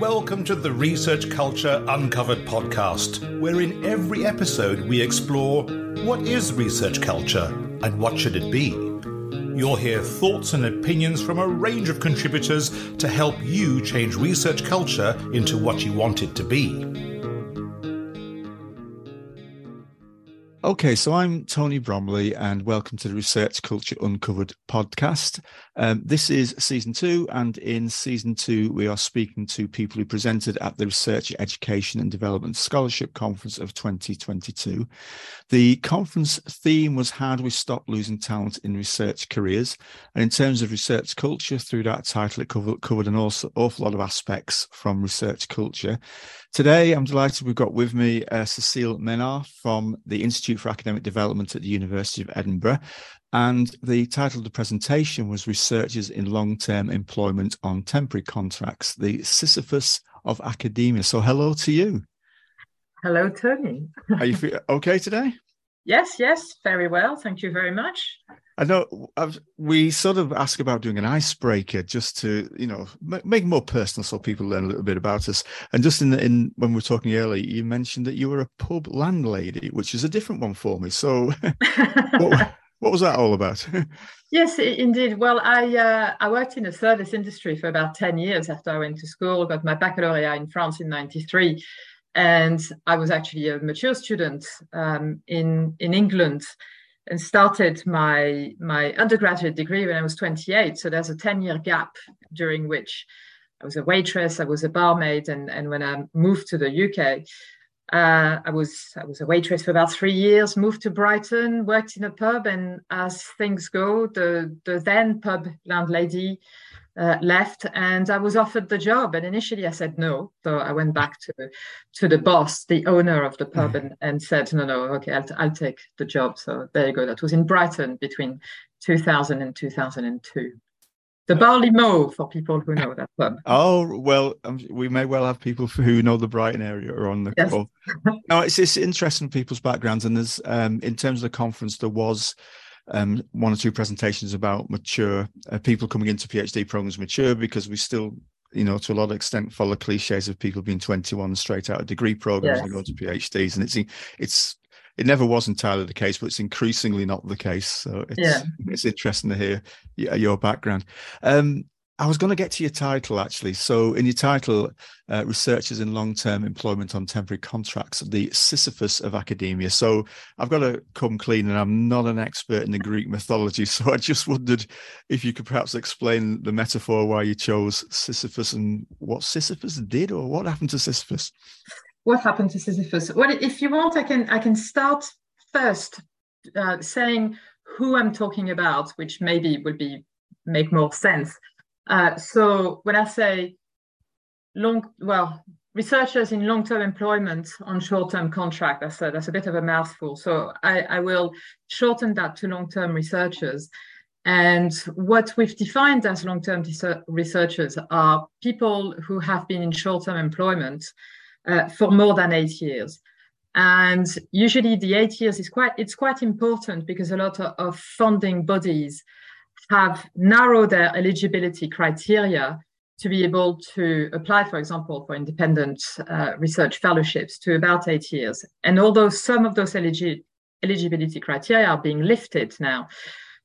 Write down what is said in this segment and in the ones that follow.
Welcome to the Research Culture Uncovered podcast, where in every episode we explore what is research culture and what should it be. You'll hear thoughts and opinions from a range of contributors to help you change research culture into what you want it to be. Okay, so I'm Tony Bromley, and welcome to the Research Culture Uncovered podcast. Um, this is season two, and in season two, we are speaking to people who presented at the Research Education and Development Scholarship Conference of 2022. The conference theme was How Do We Stop Losing Talent in Research Careers? And in terms of research culture, through that title, it covered, covered an awful, awful lot of aspects from research culture. Today, I'm delighted we've got with me uh, Cecile Menard from the Institute for Academic Development at the University of Edinburgh. And the title of the presentation was Researchers in Long Term Employment on Temporary Contracts, the Sisyphus of Academia. So, hello to you. Hello, Tony. Are you okay today? Yes, yes, very well. Thank you very much. I know I've, we sort of ask about doing an icebreaker just to, you know, make more personal so people learn a little bit about us. And just in, the, in when we were talking earlier, you mentioned that you were a pub landlady, which is a different one for me. So, what, what, was that all about? yes, indeed. Well, I uh, I worked in the service industry for about ten years after I went to school. Got my baccalaureate in France in '93, and I was actually a mature student um, in in England and started my my undergraduate degree when I was 28. So there's a 10 year gap during which I was a waitress, I was a barmaid, and and when I moved to the UK, uh, I was I was a waitress for about three years. Moved to Brighton, worked in a pub, and as things go, the the then pub landlady uh, left and I was offered the job. And initially I said no. So I went back to to the boss, the owner of the pub, and, and said, no, no, okay, I'll, I'll take the job. So there you go. That was in Brighton between 2000 and 2002. The Barley Mow for people who know that pub. Oh well, um, we may well have people who know the Brighton area are on the yes. call. now it's it's interesting people's backgrounds, and there's um, in terms of the conference there was um, one or two presentations about mature uh, people coming into PhD programs mature because we still, you know, to a lot of extent follow cliches of people being 21 straight out of degree programs yes. and go to PhDs, and it's it's it never was entirely the case, but it's increasingly not the case. So it's yeah. it's interesting to hear your background. Um, I was going to get to your title actually. So, in your title, uh, Researchers in Long Term Employment on Temporary Contracts, the Sisyphus of Academia. So, I've got to come clean, and I'm not an expert in the Greek mythology. So, I just wondered if you could perhaps explain the metaphor why you chose Sisyphus and what Sisyphus did, or what happened to Sisyphus. What happened to Sisyphus? Well, if you want, I can I can start first uh, saying who I'm talking about, which maybe would be make more sense. Uh, so when I say long, well, researchers in long-term employment on short-term contract, that's a, that's a bit of a mouthful. So I, I will shorten that to long-term researchers. And what we've defined as long-term researchers are people who have been in short-term employment uh, for more than eight years. And usually the eight years is quite, it's quite important because a lot of funding bodies have narrowed their eligibility criteria to be able to apply, for example, for independent uh, research fellowships to about eight years. And although some of those eligi- eligibility criteria are being lifted now,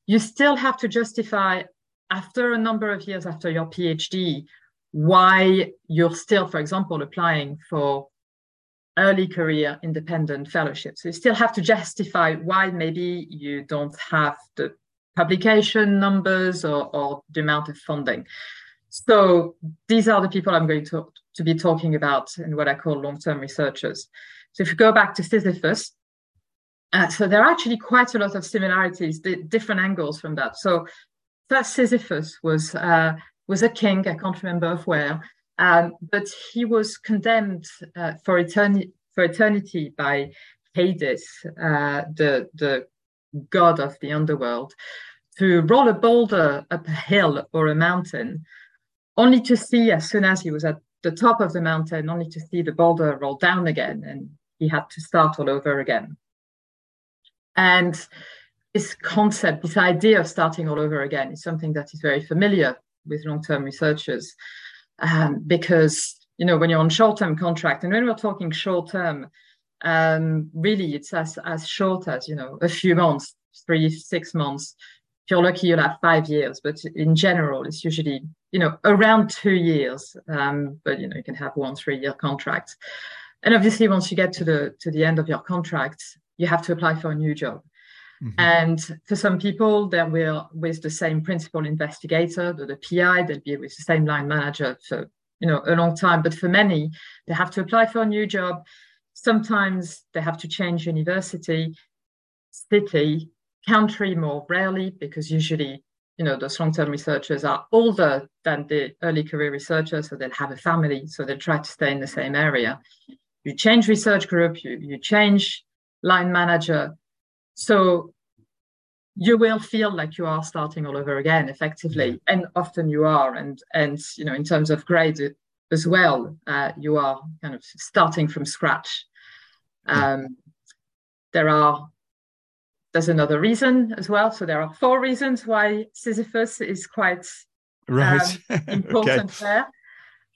you still have to justify after a number of years after your PhD why you're still, for example, applying for early career independent fellowships. So you still have to justify why maybe you don't have the publication numbers or, or the amount of funding. So these are the people I'm going to, to be talking about in what I call long-term researchers. So if you go back to Sisyphus, uh, so there are actually quite a lot of similarities, different angles from that. So first Sisyphus was uh, was a king, I can't remember of where, um, but he was condemned uh, for eternity for eternity by Hades, uh, the the god of the underworld, to roll a boulder up a hill or a mountain, only to see, as soon as he was at the top of the mountain, only to see the boulder roll down again, and he had to start all over again. And this concept, this idea of starting all over again, is something that is very familiar with long term researchers um, because you know, when you're on short-term contract, and when we're talking short-term, um, really it's as as short as you know a few months, three, six months. If you're lucky, you'll have five years, but in general, it's usually you know around two years. Um, but you know, you can have one three-year contract, and obviously, once you get to the to the end of your contract, you have to apply for a new job. Mm-hmm. And for some people, they will with the same principal investigator, the, the PI, they'll be with the same line manager for you know a long time. But for many, they have to apply for a new job. Sometimes they have to change university, city, country more rarely, because usually you know those long-term researchers are older than the early career researchers, so they'll have a family, so they'll try to stay in the same area. You change research group, you, you change line manager, so you will feel like you are starting all over again effectively mm-hmm. and often you are and and you know in terms of grade as well uh, you are kind of starting from scratch. Um, there are there's another reason as well. So there are four reasons why sisyphus is quite right. um, important okay. there.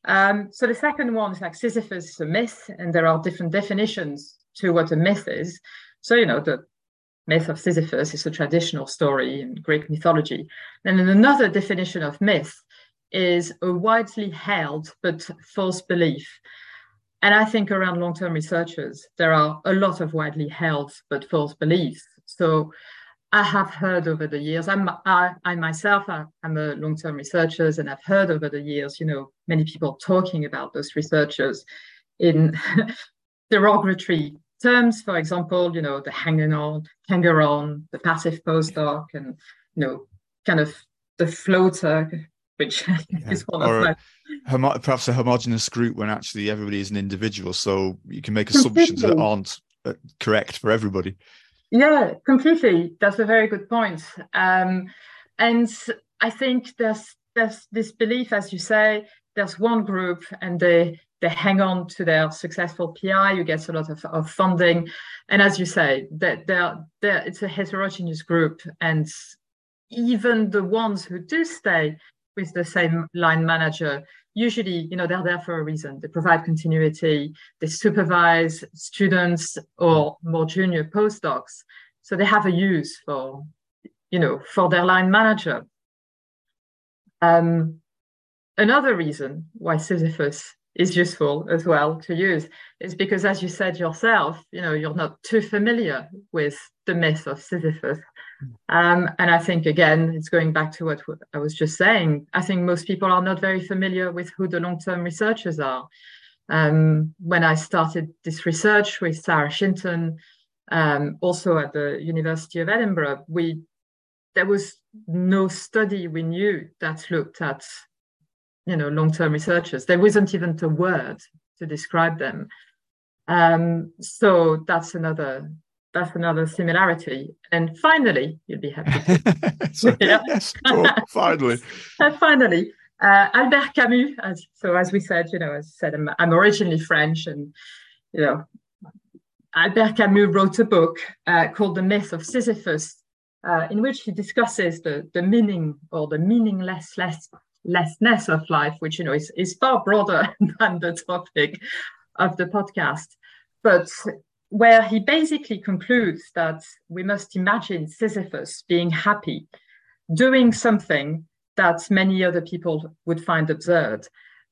Um, so the second one is like sisyphus is a myth and there are different definitions to what a myth is. So you know the myth of Sisyphus is a traditional story in Greek mythology. And then another definition of myth is a widely held but false belief. And I think around long term researchers, there are a lot of widely held but false beliefs. So I have heard over the years, I'm, I, I myself, I, am a long term researcher, and I've heard over the years, you know, many people talking about those researchers in derogatory terms, for example, you know, the hanging on, hanger on, the passive postdoc, and you know, kind of the floater, which yeah. is one or of homo- perhaps a homogenous group when actually everybody is an individual, so you can make assumptions that aren't uh, correct for everybody. Yeah, completely. That's a very good point. Um, and I think there's there's this belief, as you say, there's one group and they they hang on to their successful PI. You get a lot of, of funding, and as you say, that they're, they're, it's a heterogeneous group, and even the ones who do stay with the same line manager. Usually you know they're there for a reason. They provide continuity they supervise students or more junior postdocs. So they have a use for you know for their line manager. Um, another reason why sisyphus is useful as well to use is because as you said yourself you know you're not too familiar with the myth of sisyphus um, and i think again it's going back to what i was just saying i think most people are not very familiar with who the long-term researchers are. Um, when i started this research with sarah shinton um, also at the university of edinburgh we there was no study we knew that looked at you know long-term researchers. There wasn't even a word to describe them. Um, so that's another that's another similarity and finally you'll be happy so, yes cool. finally and finally uh, albert camus as, so as we said you know as I said I'm, I'm originally french and you know albert camus wrote a book uh, called the myth of sisyphus uh, in which he discusses the, the meaning or the meaninglessness lessness of life, which you know is, is far broader than the topic of the podcast. But where he basically concludes that we must imagine Sisyphus being happy, doing something that many other people would find absurd.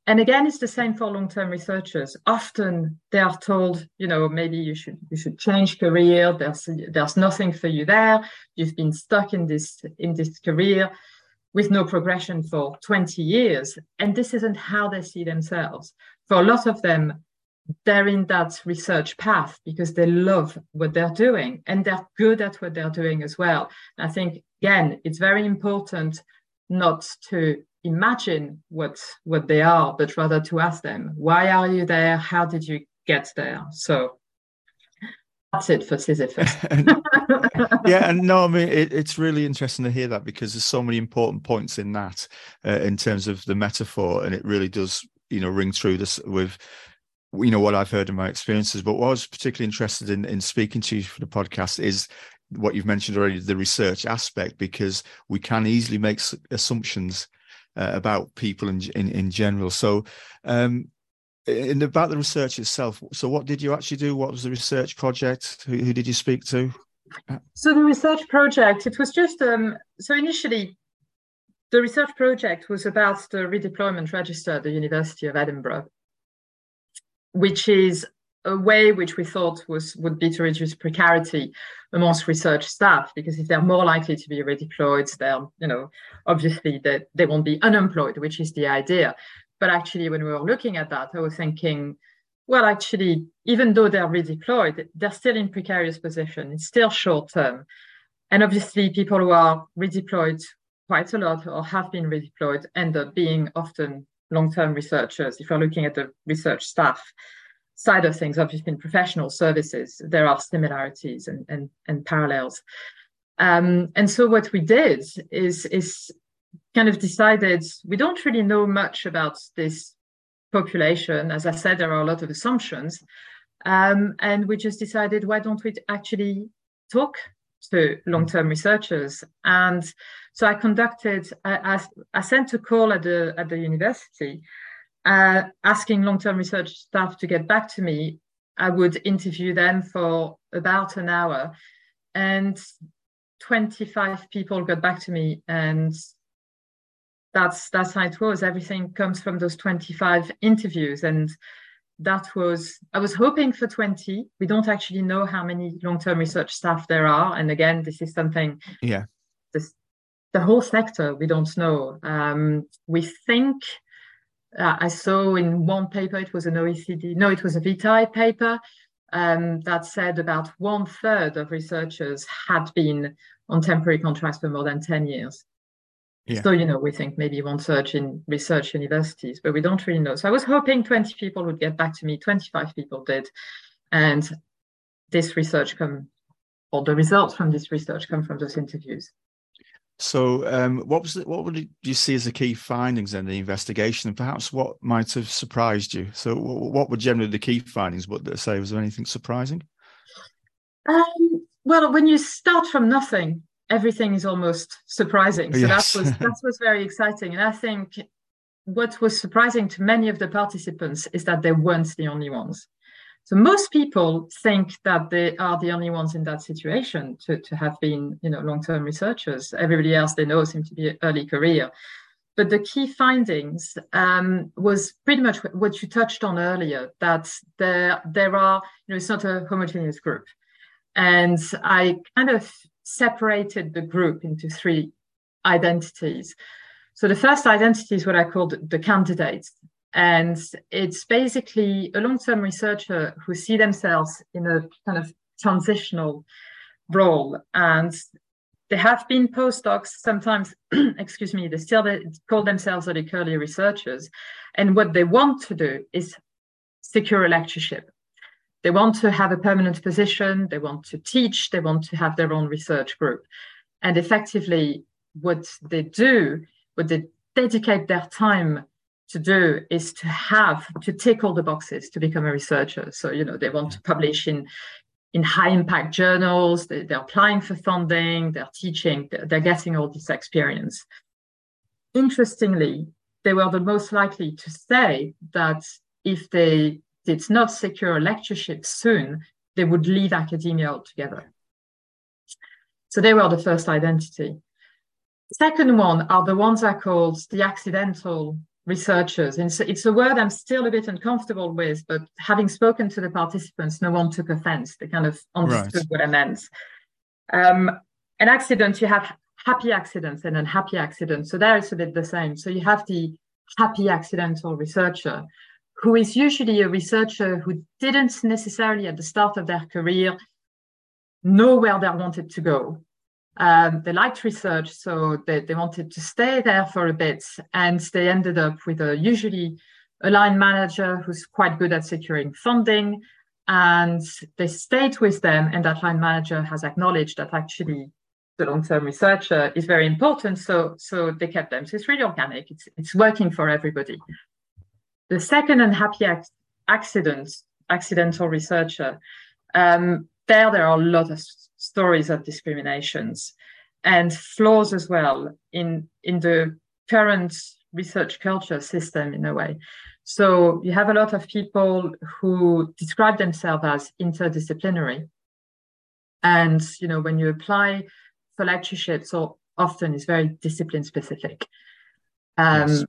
And again, it's the same for long-term researchers. Often they are told, you know, maybe you should you should change career. There's there's nothing for you there. You've been stuck in this in this career with no progression for 20 years. And this isn't how they see themselves. For a lot of them, they're in that research path because they love what they're doing and they're good at what they're doing as well. I think, again, it's very important not to imagine what what they are, but rather to ask them, why are you there? How did you get there? So that's it for Sisyphus. yeah, and no, I mean it, it's really interesting to hear that because there's so many important points in that uh, in terms of the metaphor, and it really does, you know, ring through this with you know what I've heard in my experiences. But what I was particularly interested in in speaking to you for the podcast is what you've mentioned already, the research aspect, because we can easily make assumptions uh, about people in, in in general. So, um, in about the research itself. So, what did you actually do? What was the research project? Who, who did you speak to? So, the research project it was just um, so initially. The research project was about the redeployment register at the University of Edinburgh, which is a way which we thought was would be to reduce precarity amongst research staff because if they're more likely to be redeployed they're you know obviously they, they won't be unemployed which is the idea. But actually when we were looking at that i was thinking well actually even though they're redeployed they're still in precarious position. It's still short term and obviously people who are redeployed quite a lot or have been redeployed end up being often long-term researchers if you're looking at the research staff side of things, obviously in professional services, there are similarities and, and, and parallels. Um, and so what we did is, is kind of decided we don't really know much about this population. As I said, there are a lot of assumptions. Um, and we just decided, why don't we actually talk to long-term researchers? And so I conducted, I, I, I sent a call at the, at the university uh, asking long-term research staff to get back to me, I would interview them for about an hour, and 25 people got back to me, and that's that's how it was. Everything comes from those 25 interviews, and that was I was hoping for 20. We don't actually know how many long-term research staff there are, and again, this is something. Yeah. This, the whole sector we don't know. Um, we think uh, I saw in one paper, it was an OECD, no, it was a Vitae paper um, that said about one third of researchers had been on temporary contracts for more than 10 years. Yeah. So, you know, we think maybe one third in research universities, but we don't really know. So I was hoping 20 people would get back to me, 25 people did. And this research come, or the results from this research come from those interviews. So, um, what was it, what would you see as the key findings in the investigation, and perhaps what might have surprised you? So, what were generally the key findings? What But say, was there anything surprising? Um, well, when you start from nothing, everything is almost surprising. So yes. that was that was very exciting, and I think what was surprising to many of the participants is that they weren't the only ones. So most people think that they are the only ones in that situation to, to have been, you know, long-term researchers. Everybody else they know seem to be early career. But the key findings um, was pretty much what you touched on earlier, that there, there are, you know, it's not a homogeneous group. And I kind of separated the group into three identities. So the first identity is what I called the candidates. And it's basically a long term researcher who see themselves in a kind of transitional role. And they have been postdocs, sometimes, excuse me, they still call themselves early career researchers. And what they want to do is secure a lectureship. They want to have a permanent position, they want to teach, they want to have their own research group. And effectively, what they do, what they dedicate their time to do is to have to tick all the boxes to become a researcher. So you know they want to publish in in high impact journals. They, are applying for funding. They're teaching. They're, they're getting all this experience. Interestingly, they were the most likely to say that if they did not secure a lectureship soon, they would leave academia altogether. So they were the first identity. Second one are the ones I called the accidental researchers. And so it's a word I'm still a bit uncomfortable with, but having spoken to the participants, no one took offense. They kind of understood right. what I meant. Um, an accident, you have happy accidents and unhappy accidents. So there it's a bit the same. So you have the happy accidental researcher, who is usually a researcher who didn't necessarily at the start of their career know where they wanted to go. Um, they liked research, so they, they wanted to stay there for a bit, and they ended up with a usually a line manager who's quite good at securing funding, and they stayed with them. And that line manager has acknowledged that actually the long-term researcher is very important, so so they kept them. So it's really organic. It's it's working for everybody. The second unhappy ac- accident, accidental researcher. Um, there, there are a lot of stories of discriminations and flaws as well in in the current research culture system in a way. So you have a lot of people who describe themselves as interdisciplinary. And, you know, when you apply for lectureships, so often it's very discipline specific. Um, yes.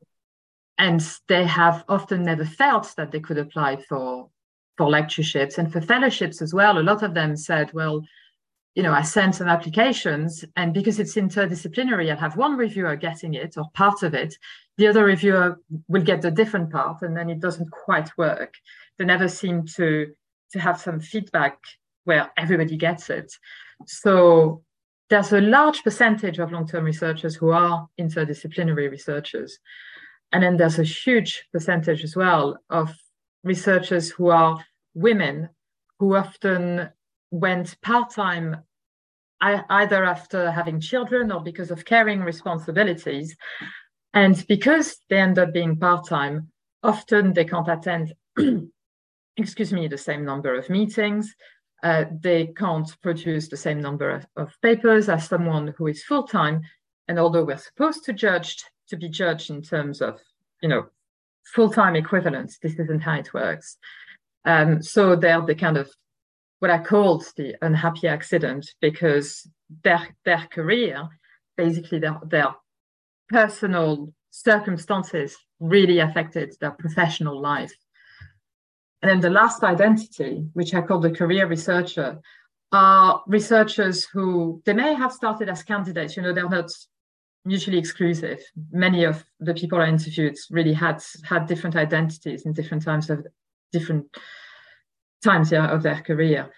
And they have often never felt that they could apply for for lectureships and for fellowships as well. A lot of them said, well, you know, I sent some applications, and because it's interdisciplinary, I'll have one reviewer getting it or part of it. The other reviewer will get the different part, and then it doesn't quite work. They never seem to to have some feedback where everybody gets it. So there's a large percentage of long-term researchers who are interdisciplinary researchers. And then there's a huge percentage as well of researchers who are women who often went part-time either after having children or because of caring responsibilities. And because they end up being part-time often they can't attend excuse me the same number of meetings. Uh, they can't produce the same number of, of papers as someone who is full-time. And although we're supposed to judge to be judged in terms of you know full-time equivalence this isn't how it works um, so they're the kind of what I called the unhappy accident because their their career, basically their their personal circumstances really affected their professional life. And then the last identity, which I call the career researcher, are researchers who they may have started as candidates, you know, they're not mutually exclusive. Many of the people I interviewed really had had different identities in different times of different times yeah, of their career.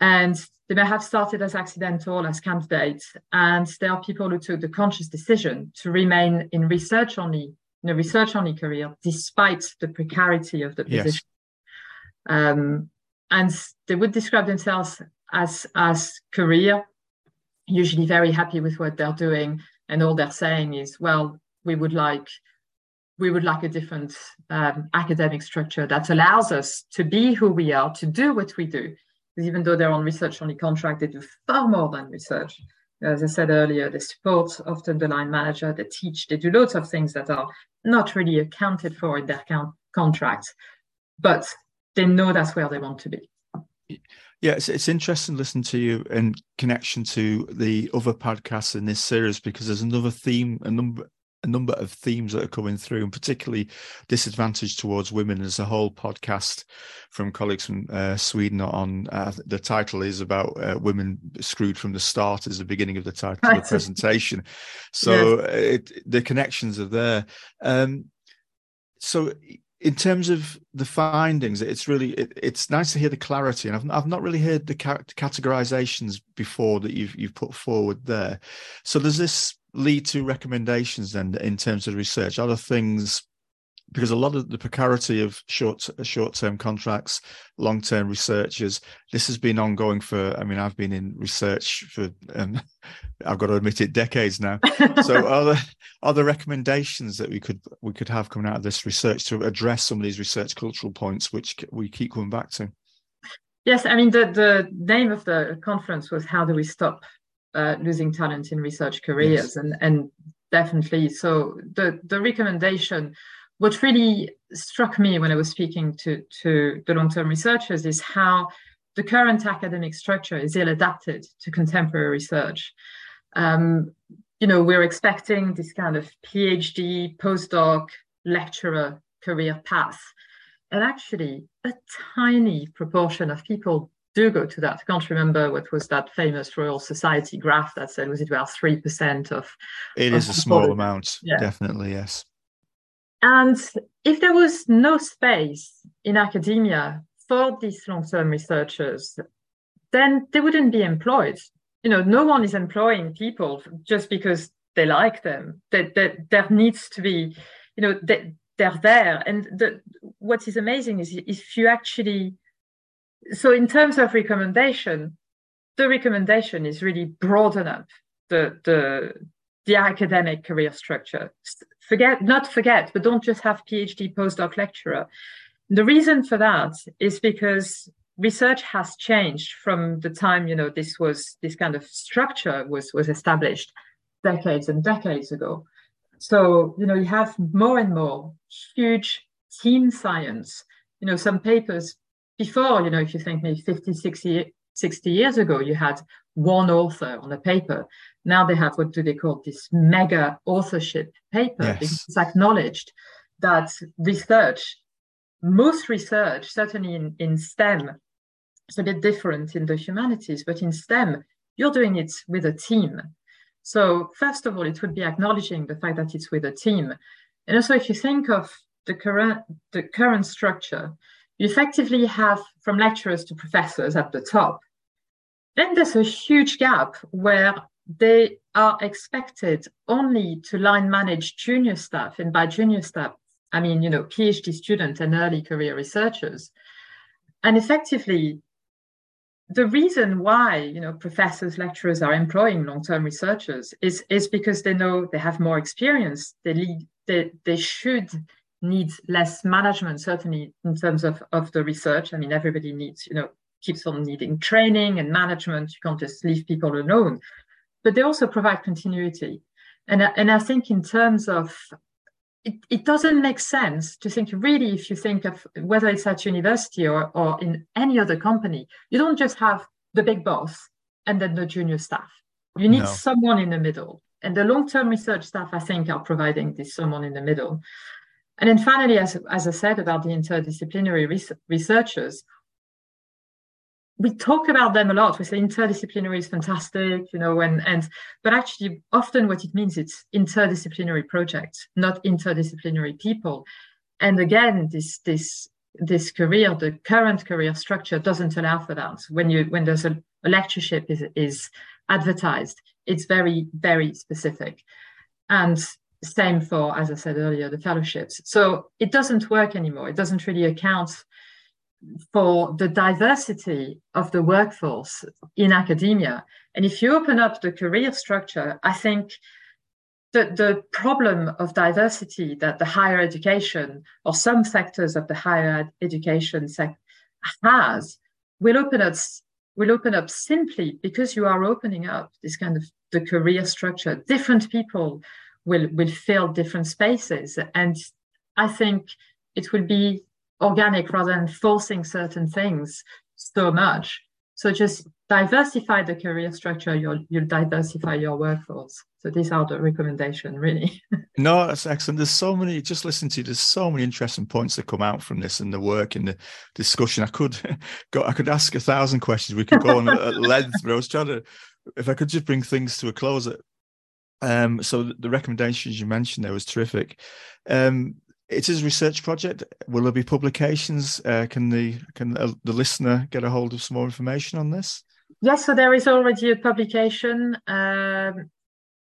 And they may have started as accidental, as candidates, and there are people who took the conscious decision to remain in research only, in a research only career, despite the precarity of the position. Yes. Um, and they would describe themselves as as career, usually very happy with what they're doing, and all they're saying is, well, we would like we would like a different um, academic structure that allows us to be who we are, to do what we do. Because even though they're on research only contract, they do far more than research. As I said earlier, they support often the line manager, they teach, they do lots of things that are not really accounted for in their count- contracts, but they know that's where they want to be. Yeah, it's, it's interesting to listen to you in connection to the other podcasts in this series because there's another theme, a number a number of themes that are coming through, and particularly disadvantage towards women as a whole podcast from colleagues from uh, Sweden on uh, the title is about uh, women screwed from the start is the beginning of the title of the presentation. So yes. it, the connections are there. Um, so in terms of the findings, it's really it, it's nice to hear the clarity, and I've I've not really heard the categorizations before that you've you've put forward there. So does this lead to recommendations then in terms of research? Other things because a lot of the precarity of short short term contracts, long term researchers, this has been ongoing for. I mean, I've been in research for, um, I've got to admit it, decades now. so, are there are there recommendations that we could we could have coming out of this research to address some of these research cultural points, which we keep coming back to? Yes, I mean the the name of the conference was "How Do We Stop uh, losing talent in research careers, yes. and and definitely. So the the recommendation, what really struck me when I was speaking to to the long term researchers is how the current academic structure is ill adapted to contemporary research. Um, you know, we're expecting this kind of PhD, postdoc, lecturer career path. And actually, a tiny proportion of people do go to that. I can't remember what was that famous Royal Society graph that said was it about three percent of. It of is a small amount, yeah. definitely yes. And if there was no space in academia for these long-term researchers, then they wouldn't be employed. You know, no one is employing people just because they like them. That, that there needs to be, you know, they, they're there. And the, what is amazing is if you actually so in terms of recommendation, the recommendation is really broaden up the the the academic career structure. Forget not forget, but don't just have PhD postdoc lecturer. The reason for that is because research has changed from the time you know this was this kind of structure was was established decades and decades ago. So you know you have more and more huge team science. You know, some papers before, you know, if you think maybe 50, 60, 60 years ago, you had one author on a paper. Now they have what do they call this mega authorship paper yes. because it's acknowledged that research, most research, certainly in, in STEM, it's a bit different in the humanities, but in STEM, you're doing it with a team. So first of all, it would be acknowledging the fact that it's with a team. And also if you think of the current the current structure, you effectively have from lecturers to professors at the top. Then there's a huge gap where they are expected only to line manage junior staff. And by junior staff, I mean, you know, PhD students and early career researchers. And effectively, the reason why you know professors lecturers are employing long-term researchers is is because they know they have more experience they lead they, they should need less management certainly in terms of of the research i mean everybody needs you know keeps on needing training and management. You can't just leave people alone. But they also provide continuity. And and i think in terms of it, it doesn't make sense to think really if you think of whether it's at university or, or in any other company you don't just have the big boss and then the junior staff. You need no. someone in the middle. And the long-term research staff i think are providing this someone in the middle. And then finally as, as i said about the interdisciplinary res- researchers we talk about them a lot. We say interdisciplinary is fantastic, you know, and and but actually often what it means it's interdisciplinary projects, not interdisciplinary people. And again, this this this career, the current career structure doesn't allow for that. When you when there's a, a lectureship is is advertised, it's very, very specific. And same for, as I said earlier, the fellowships. So it doesn't work anymore. It doesn't really account for the diversity of the workforce in academia. And if you open up the career structure, I think that the problem of diversity that the higher education or some sectors of the higher education sec- has will open up will open up simply because you are opening up this kind of the career structure. Different people will will fill different spaces, and I think it will be organic rather than forcing certain things so much. So just diversify the career structure, you'll you'll diversify your workforce. So these are the recommendation, really. no, that's excellent. There's so many. Just listen to you, there's so many interesting points that come out from this and the work and the discussion. I could go. I could ask a thousand questions. We could go on at length, but I was trying to. If I could just bring things to a close. Um, so the recommendations you mentioned there was terrific. Um, it is a research project. Will there be publications? Uh, can the can the, the listener get a hold of some more information on this? Yes, so there is already a publication. Um,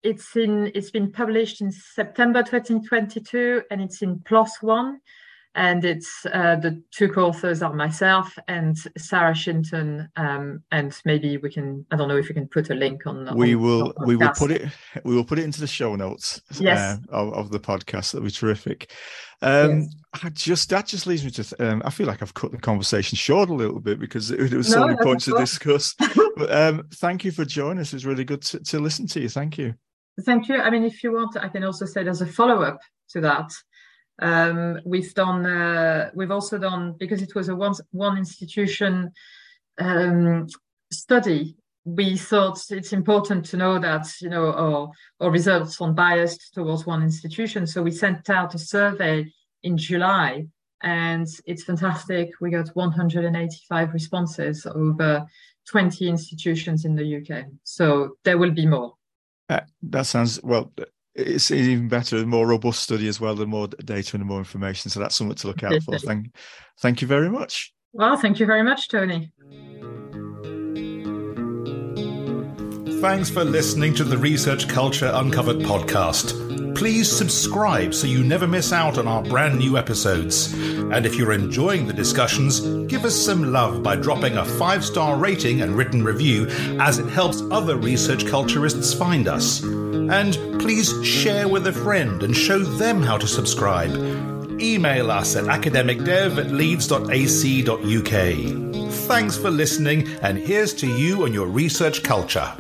it's in it's been published in September 2022, and it's in PLOS One and it's uh, the two co-authors are myself and Sarah Shinton, um, and maybe we can I don't know if we can put a link on. We on will we will put it we will put it into the show notes yes. Uh, of, of, the podcast. That'll be terrific. Um, yes. I just that just leads me to um, I feel like I've cut the conversation short a little bit because it, was so no, many points to discuss. but um, thank you for joining us. It was really good to, to listen to you. Thank you. Thank you. I mean, if you want, I can also say there's a follow up to that. Um, we've done, uh, we've also done because it was a one one institution um, study. We thought it's important to know that you know our, our results are biased towards one institution. So we sent out a survey in July, and it's fantastic. We got 185 responses over 20 institutions in the UK. So there will be more. Uh, that sounds well it's even better, a more robust study as well, the more data and the more information. So that's something to look out for. Thank, thank you very much. Well, thank you very much, Tony. Thanks for listening to the Research Culture Uncovered podcast. Please subscribe so you never miss out on our brand new episodes. And if you're enjoying the discussions, give us some love by dropping a five star rating and written review, as it helps other research culturists find us. And please share with a friend and show them how to subscribe. Email us at academicdev at leeds.ac.uk. Thanks for listening, and here's to you and your research culture.